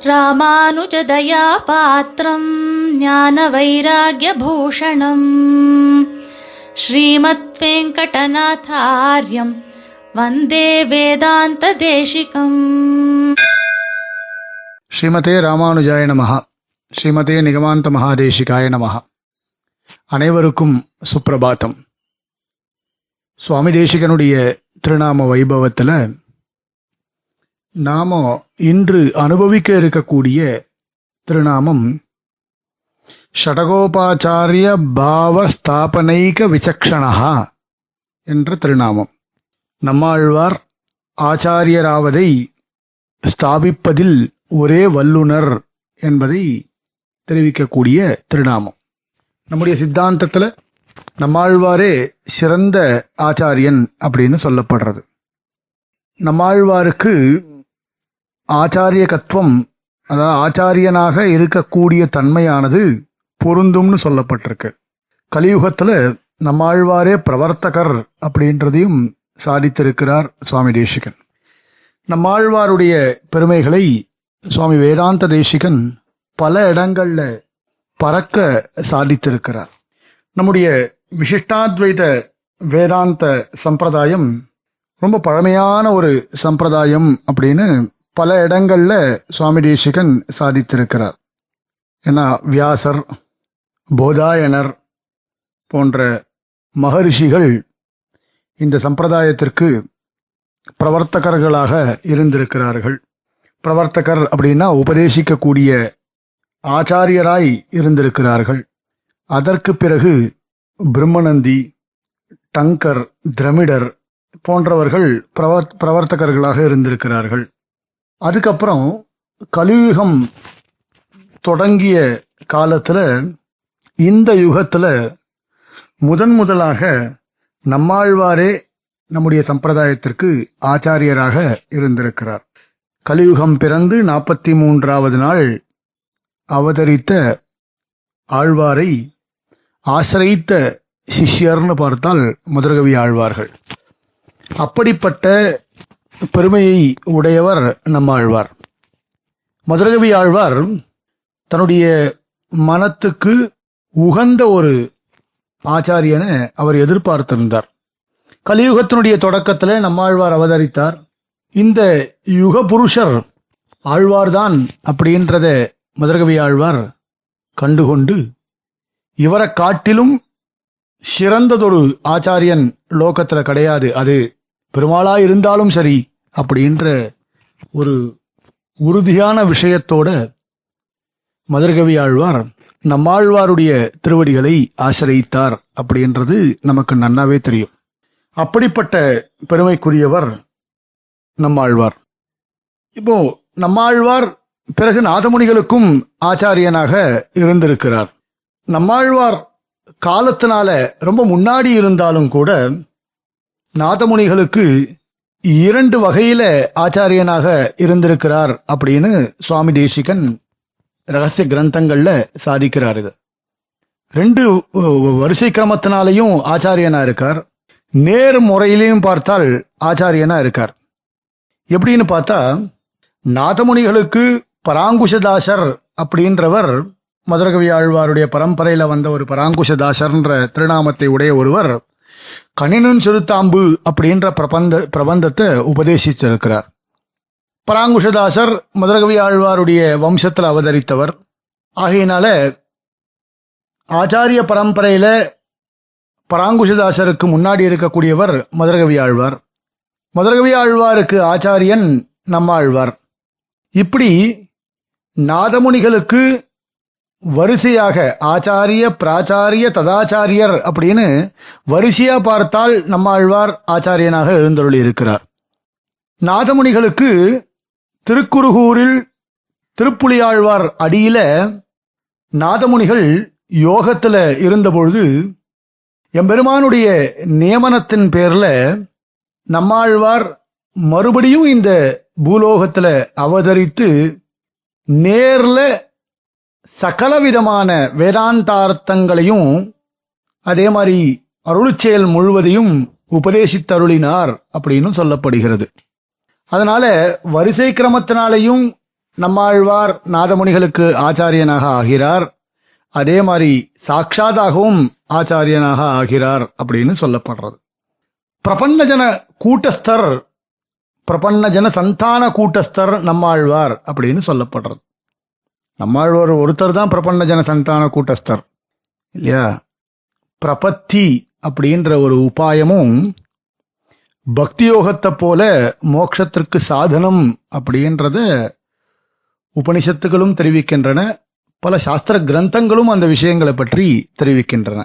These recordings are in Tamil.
ராமானுஜதயாபாத்திரம் பாத்திரம் ஞான வைராகியபூஷணம் ஸ்ரீமத் வெங்கடநாதாரியம் வந்தே வேதாந்த தேசிகம் ஸ்ரீமதே ராமானுஜாய நமஹா ஸ்ரீமதே நிகமாந்த மகாதேசிகாய நமஹா அனைவருக்கும் சுப்பிரபாத்தம் சுவாமி தேசிகனுடைய திருநாம வைபவத்தில் நாம இன்று அனுபவிக்க இருக்கக்கூடிய திருநாமம் ஷடகோபாச்சாரிய பாவ ஸ்தாபனைக விசக்ஷணா என்ற திருநாமம். நம்மாழ்வார் ஆச்சாரியராவதை ஸ்தாபிப்பதில் ஒரே வல்லுனர் என்பதை தெரிவிக்கக்கூடிய திருநாமம். நம்முடைய சித்தாந்தத்தில் நம்மாழ்வாரே சிறந்த ஆச்சாரியன் அப்படின்னு சொல்லப்படுறது. நம்மாழ்வாருக்கு ஆச்சாரியகத்துவம் அதாவது ஆச்சாரியனாக இருக்கக்கூடிய தன்மையானது பொருந்தும்னு சொல்லப்பட்டிருக்கு. கலியுகத்தில் நம்மாழ்வாரே பிரவர்த்தகர் அப்படின்றதையும் சாதித்திருக்கிறார் சுவாமி தேசிகன். நம்மாழ்வாருடைய பெருமைகளை சுவாமி வேதாந்த தேசிகன் பல இடங்களில் பறக்க சாதித்திருக்கிறார். நம்முடைய விசிஷ்டாத்வைத வேதாந்த சம்பிரதாயம் ரொம்ப பழமையான ஒரு சம்பிரதாயம் அப்படின்னு பல இடங்கள்ல சுவாமி தேசிகன் சாதித்திருக்கிறார். ஏன்னா வியாசர் போதாயனர் போன்ற மகரிஷிகள் இந்த சம்பிரதாயத்திற்கு பிரவர்த்தகர்களாக இருந்திருக்கிறார்கள். பிரவர்த்தகர் அப்படின்னா உபதேசிக்கக்கூடிய ஆச்சாரியராய் இருந்திருக்கிறார்கள். அதற்கு பிறகு பிரம்மநந்தி டங்கர் திரமிடர் போன்றவர்கள் பிரவர் பிரவர்த்தகர்களாக இருந்திருக்கிறார்கள். அதுக்கப்புறம் கலியுகம் தொடங்கிய காலத்துல இந்த யுகத்துல முதன் முதலாக நம்மாழ்வாரே நம்முடைய சம்பிரதாயத்திற்கு ஆச்சாரியராக இருந்திருக்கிறார். கலியுகம் பிறந்து நாற்பத்தி மூன்றாவது நாள் அவதரித்த ஆழ்வாரை ஆசிரித்த சிஷ்யர்னு பார்த்தால் முதற்கவி ஆழ்வார்கள். அப்படிப்பட்ட பெருமையை உடையவர் நம்மாழ்வார். மதுரகவி ஆழ்வார் தன்னுடைய மனத்துக்கு உகந்த ஒரு ஆச்சாரியன அவர் எதிர்பார்த்திருந்தார். கலியுகத்தினுடைய தொடக்கத்தில் நம்மாழ்வார் அவதரித்தார். இந்த யுக புருஷர் ஆழ்வார்தான் அப்படின்றத மதுரகவி ஆழ்வார் கண்டுகொண்டு இவரை காட்டிலும் சிறந்ததொரு ஆச்சாரியன் லோகத்தில் கிடையாது. அது பெருமாளா இருந்தாலும் சரி அப்படின்ற ஒரு உறுதியான விஷயத்தோட மதுரகவி ஆழ்வார் நம்மாழ்வாருடைய திருவடிகளை ஆசிரியித்தார் அப்படின்றது நமக்கு நன்னாவே தெரியும். அப்படிப்பட்ட பெருமைக்குரியவர் நம்மாழ்வார் இப்போ நம்மாழ்வார் பிறகு நாதமுனிகளுக்கும் ஆச்சாரியனாக இருந்திருக்கிறார். நம்மாழ்வார் காலத்தினால ரொம்ப முன்னாடி இருந்தாலும் கூட நாதமுனிகளுக்கு இரண்டு வகையில ஆச்சாரியனாக இருந்திருக்கிறார் அப்படின்னு சுவாமி தேசிகன் ரகசிய கிரந்தங்கள்ல சாதிக்கிறார் இது. ரெண்டு வரிசை கிரமத்தினாலையும் ஆச்சாரியனா இருக்கார். நேர் முறையிலையும் பார்த்தால் ஆச்சாரியனா இருக்கார். எப்படின்னு பார்த்தா நாதமுனிகளுக்கு பராங்குஷதாசர் அப்படின்றவர் மதுரகவி ஆழ்வாருடைய பரம்பரையில வந்த ஒரு பராங்குஷதாசர்ன்ற திருநாமத்தை உடைய ஒருவர் கணினன் சிறுத்தாம்பு அப்படின்ற பிரபந்த பிரபந்தத்தை உபதேசிச்சிருக்கிறார் பராங்குஷதாசர் மதுரகவி ஆழ்வாருடைய வம்சத்தில் அவதரித்தவர். ஆகையினால ஆச்சாரிய பரம்பரையில பராங்குஷதாசருக்கு முன்னாடி இருக்கக்கூடியவர் மதுரகவி ஆழ்வார். மதுரகவி ஆழ்வாருக்கு ஆச்சாரியன் நம்மாழ்வார். இப்படி நாதமுனிகளுக்கு வரிசையாக ஆச்சாரிய பிராச்சாரிய ததாச்சாரியர் அப்படின்னு வரிசையா பார்த்தால் நம்மாழ்வார் ஆச்சாரியனாக எழுந்தருளி இருக்கிறார். நாதமுனிகளுக்கு திருக்குறுகூரில் திருப்புலியாழ்வார் அடியில நாதமுனிகள் யோகத்துல இருந்தபொழுது எம்பெருமானுடைய நியமனத்தின் பேர்ல நம்மாழ்வார் மறுபடியும் இந்த பூலோகத்துல அவதரித்து நேர்ல சகலவிதமான வேதாந்தார்த்தங்களையும் அதே மாதிரி அருளுச்செயல் முழுவதையும் உபதேசித்தருளினார் அப்படின்னு சொல்லப்படுகிறது. அதனால வரிசை கிரமத்தினாலையும் நம்மாழ்வார் நாதமுனிகளுக்கு ஆச்சாரியனாக ஆகிறார். அதே மாதிரி சாட்சாதாகவும் ஆச்சாரியனாக ஆகிறார் அப்படின்னு சொல்லப்படுறது. பிரபன்னஜன கூட்டஸ்தர் பிரபன்னஜன சந்தான கூட்டஸ்தர் நம்மாழ்வார் அப்படின்னு சொல்லப்படுறது. நம்மாழ்வார் ஒருத்தர் தான் பிரபன்னஜன சந்தான கூட்டஸ்தர். இல்லையா? பிரபத்தி அப்படின்ற ஒரு உபாயமும் பக்தி யோகத்தை போல மோட்சத்திற்கு சாதனம் அப்படின்றத உபனிஷத்துகளும் தெரிவிக்கின்றன. பல சாஸ்திர கிரந்தங்களும் அந்த விஷயங்களை பற்றி தெரிவிக்கின்றன.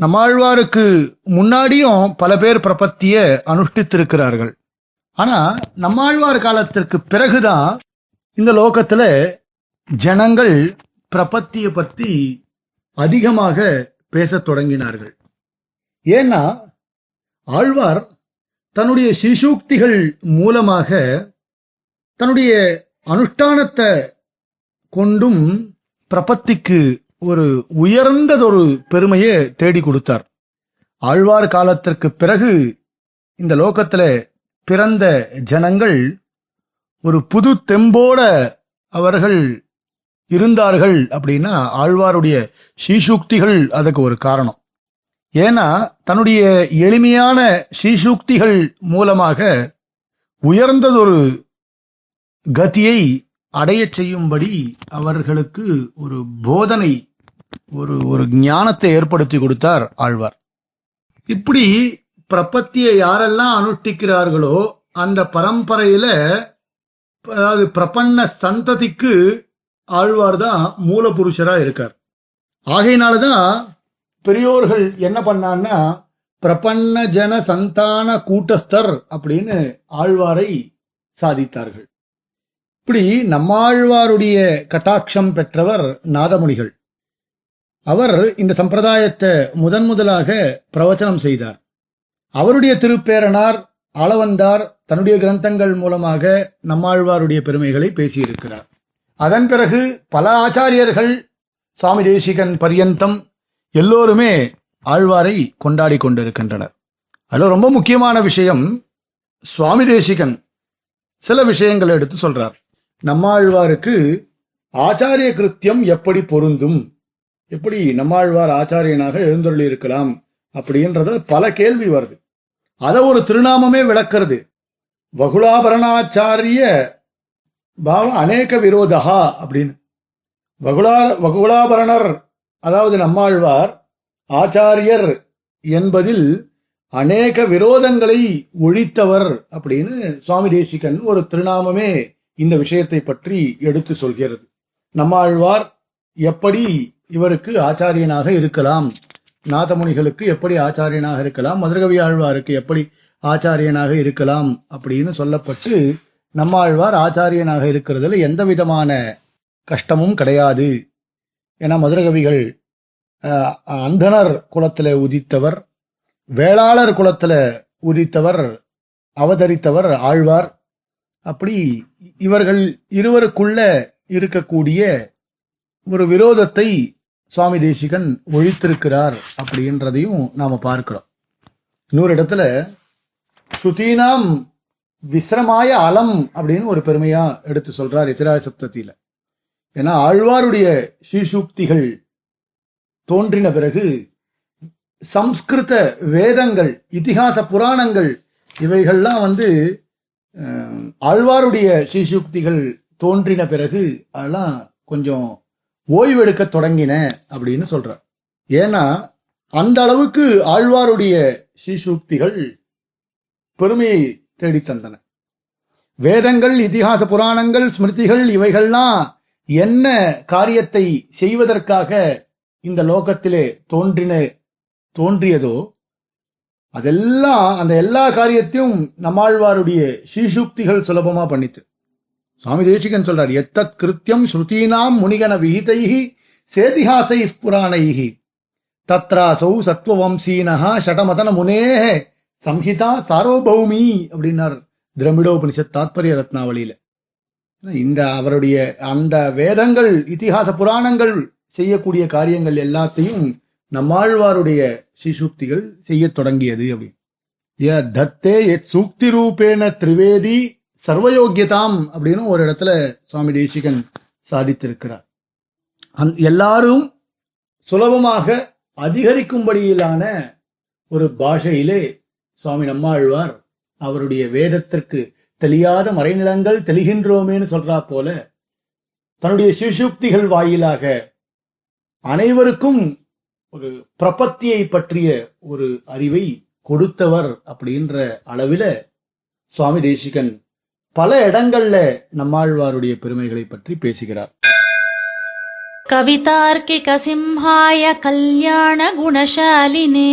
நம்மாழ்வாருக்கு முன்னாடியும் பல பேர் பிரபத்திய அனுஷ்டித்திருக்கிறார்கள். ஆனா நம்மாழ்வார் காலத்திற்கு பிறகுதான் இந்த லோகத்துல ஜனங்கள் பிரபத்திய பத்தி அதிகமாக பேசத் தொடங்கினார்கள். ஏன்னா ஆழ்வார் தன்னுடைய சிசூக்திகள் மூலமாக தன்னுடைய அனுஷ்டானத்தை கொண்டும் பிரபத்திக்கு ஒரு உயர்ந்ததொரு பெருமையை தேடி கொடுத்தார். ஆழ்வார் காலத்திற்கு பிறகு இந்த லோகத்துல பிறந்த ஜனங்கள் ஒரு புது தெம்போட அவர்கள் இருந்தார்கள் அப்படின்னா ஆழ்வாருடைய ஸ்ரீசூக்திகள் அதுக்கு ஒரு காரணம். ஏன்னா தன்னுடைய எளிமையான ஸ்ரீசூக்திகள் மூலமாக உயர்ந்ததொரு கதியை அடையச் செய்யும்படி அவர்களுக்கு ஒரு போதனை ஒரு ஒரு ஞானத்தை ஏற்படுத்தி கொடுத்தார் ஆழ்வார். இப்படி பிரபத்தியை யாரெல்லாம் அனுஷ்டிக்கிறார்களோ அந்த பரம்பரையில அதாவது பிரபன்ன சந்ததிக்கு ஆழ்வார் தான் மூலபுருஷரா இருக்கார். ஆகையினாலதான் பெரியோர்கள் என்ன பண்ணான்னா பிரபன்ன ஜன சந்தான கூட்டஸ்தர் அப்படின்னு ஆழ்வாரை சாதித்தார்கள். இப்படி நம்மாழ்வாருடைய கட்டாட்சம் பெற்றவர் நாதமுனிகள். அவர் இந்த சம்பிரதாயத்தை முதன் முதலாக பிரவச்சனம் செய்தார். அவருடைய திருப்பேரனார் அளவந்தார் தன்னுடைய கிரந்தங்கள் மூலமாக நம்மாழ்வாருடைய பெருமைகளை பேசியிருக்கிறார். அதன் பிறகு பல ஆச்சாரியர்கள் சுவாமி தேசிகன் பரியந்தம் எல்லோருமே ஆழ்வாரை கொண்டாடி கொண்டிருக்கின்றனர். அதில் ரொம்ப முக்கியமான விஷயம் சுவாமி தேசிகன். சில விஷயங்களை எடுத்து சொல்றார். நம்மாழ்வாருக்கு ஆச்சாரிய கிருத்தியம் எப்படி பொருந்தும்? எப்படி நம்மாழ்வார் ஆச்சாரியனாக எழுந்தருளி இருக்கலாம் அப்படின்றத பல கேள்வி வருது. அத ஒரு திருநாமமே விளக்கிறது. வகுலாபரணாச்சாரிய பாவம் அநேக விரோதா அப்படின்னு. வகுலா வகுலாபரணர் அதாவது நம்மாழ்வார் ஆச்சாரியர் என்பதில் அநேக விரோதங்களை ஒழித்தவர் அப்படின்னு சுவாமி தேசிகன் ஒரு திருநாமமே இந்த விஷயத்தை பற்றி எடுத்து சொல்கிறது. நம்மாழ்வார் எப்படி இவருக்கு ஆச்சாரியனாக இருக்கலாம்? நாதமுனிகளுக்கு எப்படி ஆச்சாரியனாக இருக்கலாம்? மதுரகவி ஆழ்வாருக்கு எப்படி ஆச்சாரியனாக இருக்கலாம் அப்படின்னு சொல்லப்பட்டு நம்மாழ்வார் ஆச்சாரியனாக இருக்கிறதுல எந்த விதமான கஷ்டமும் கிடையாது. ஏன்னா மதுரகவிகள் அந்தனர் அந்தணர் உதித்தவர் வேளாளர் குலத்தில் உதித்தவர் அவதரித்தவர் ஆழ்வார். அப்படி இவர்கள் இருவருக்குள்ள இருக்கக்கூடிய ஒரு விரோதத்தை சுவாமி தேசிகன் ஒழித்திருக்கிறார் அப்படின்றதையும் நாம பார்க்கிறோம். இன்னொரு இடத்துல ஸ்ருதீனாம் விசிரமாய அலம் அப்படின்னு ஒரு பெருமையா எடுத்து சொல்றார் எதிராய சப்தத்தில. ஏன்னா ஆழ்வாருடைய ஸ்ரீசூக்திகள் தோன்றின பிறகு சம்ஸ்கிருத வேதங்கள் இதிகாச புராணங்கள் இவைகள்லாம் வந்து ஆழ்வாருடைய ஸ்ரீசூக்திகள் தோன்றின பிறகு அதெல்லாம் கொஞ்சம் ஓய்வெடுக்க தொடங்கின அப்படின்னு சொல்றார். ஏன்னா அந்த அளவுக்கு ஆழ்வாருடைய ஸ்ரீசூக்திகள் பெருமையை தேடித்தந்தன. வேதங்கள் இதிகாச புராணங்கள் ஸ்மிருதிகள் இவைகள்லாம் என்ன காரியத்தை செய்வதற்காக இந்த லோகத்திலே தோன்றின தோன்றியதோ அதெல்லாம் அந்த எல்லா காரியத்தையும் நம்மாழ்வாருடைய ஸ்ரீசுக்திகள் சுலபமா பண்ணித்து. சுவாமி தேசிகன் சொல்றார் எத்தத் கிருத்தியம் ஸ்ருதீனாம் முனிகன விஹிதைஹி சேதிஹாசை புராணைஹி தத்ராசௌ சத்வவம்சீனஹா ஷடமதன முனேஹ சம்ஹிதா சார்வபௌமி அப்படின்னார் திரமிடோபனிஷத் தாத்பரிய ரத்னாவளியில. இந்த அவருடைய அந்த வேதங்கள் இத்திஹாச புராணங்கள் செய்யக்கூடிய காரியங்கள் எல்லாத்தையும் நம்மாழ்வாருடைய ஸ்ரீசூக்திகள் செய்யத் தொடங்கியது அப்படின்னு ய தத்தே எத் சூக்தி ரூபேண திரிவேதி சர்வயோக்கியதாம் அப்படின்னு ஒரு இடத்துல சுவாமி தேசிகன் சாதித்திருக்கிறார். அந் எல்லாரும் சுலபமாக அதிகரிக்கும்படியிலான ஒரு பாஷையிலே சுவாமி நம்மாழ்வார் அவருடைய வேதத்திற்கு தெளியாத மறைநிலங்கள் தெளிகின்றோமேன்னு சொல்றா போல தன்னுடைய சிசுப்திகள் வாயிலாக அனைவருக்கும் ஒரு பிரபத்தியை பற்றிய ஒரு அறிவை கொடுத்தவர் அப்படின்ற அளவில சுவாமி தேசிகன் பல இடங்கள்ல நம்மாழ்வாருடைய பெருமைகளை பற்றி பேசுகிறார். கவிதார்க்கிக சிம்ஹாய கல்யாண குணசாலினே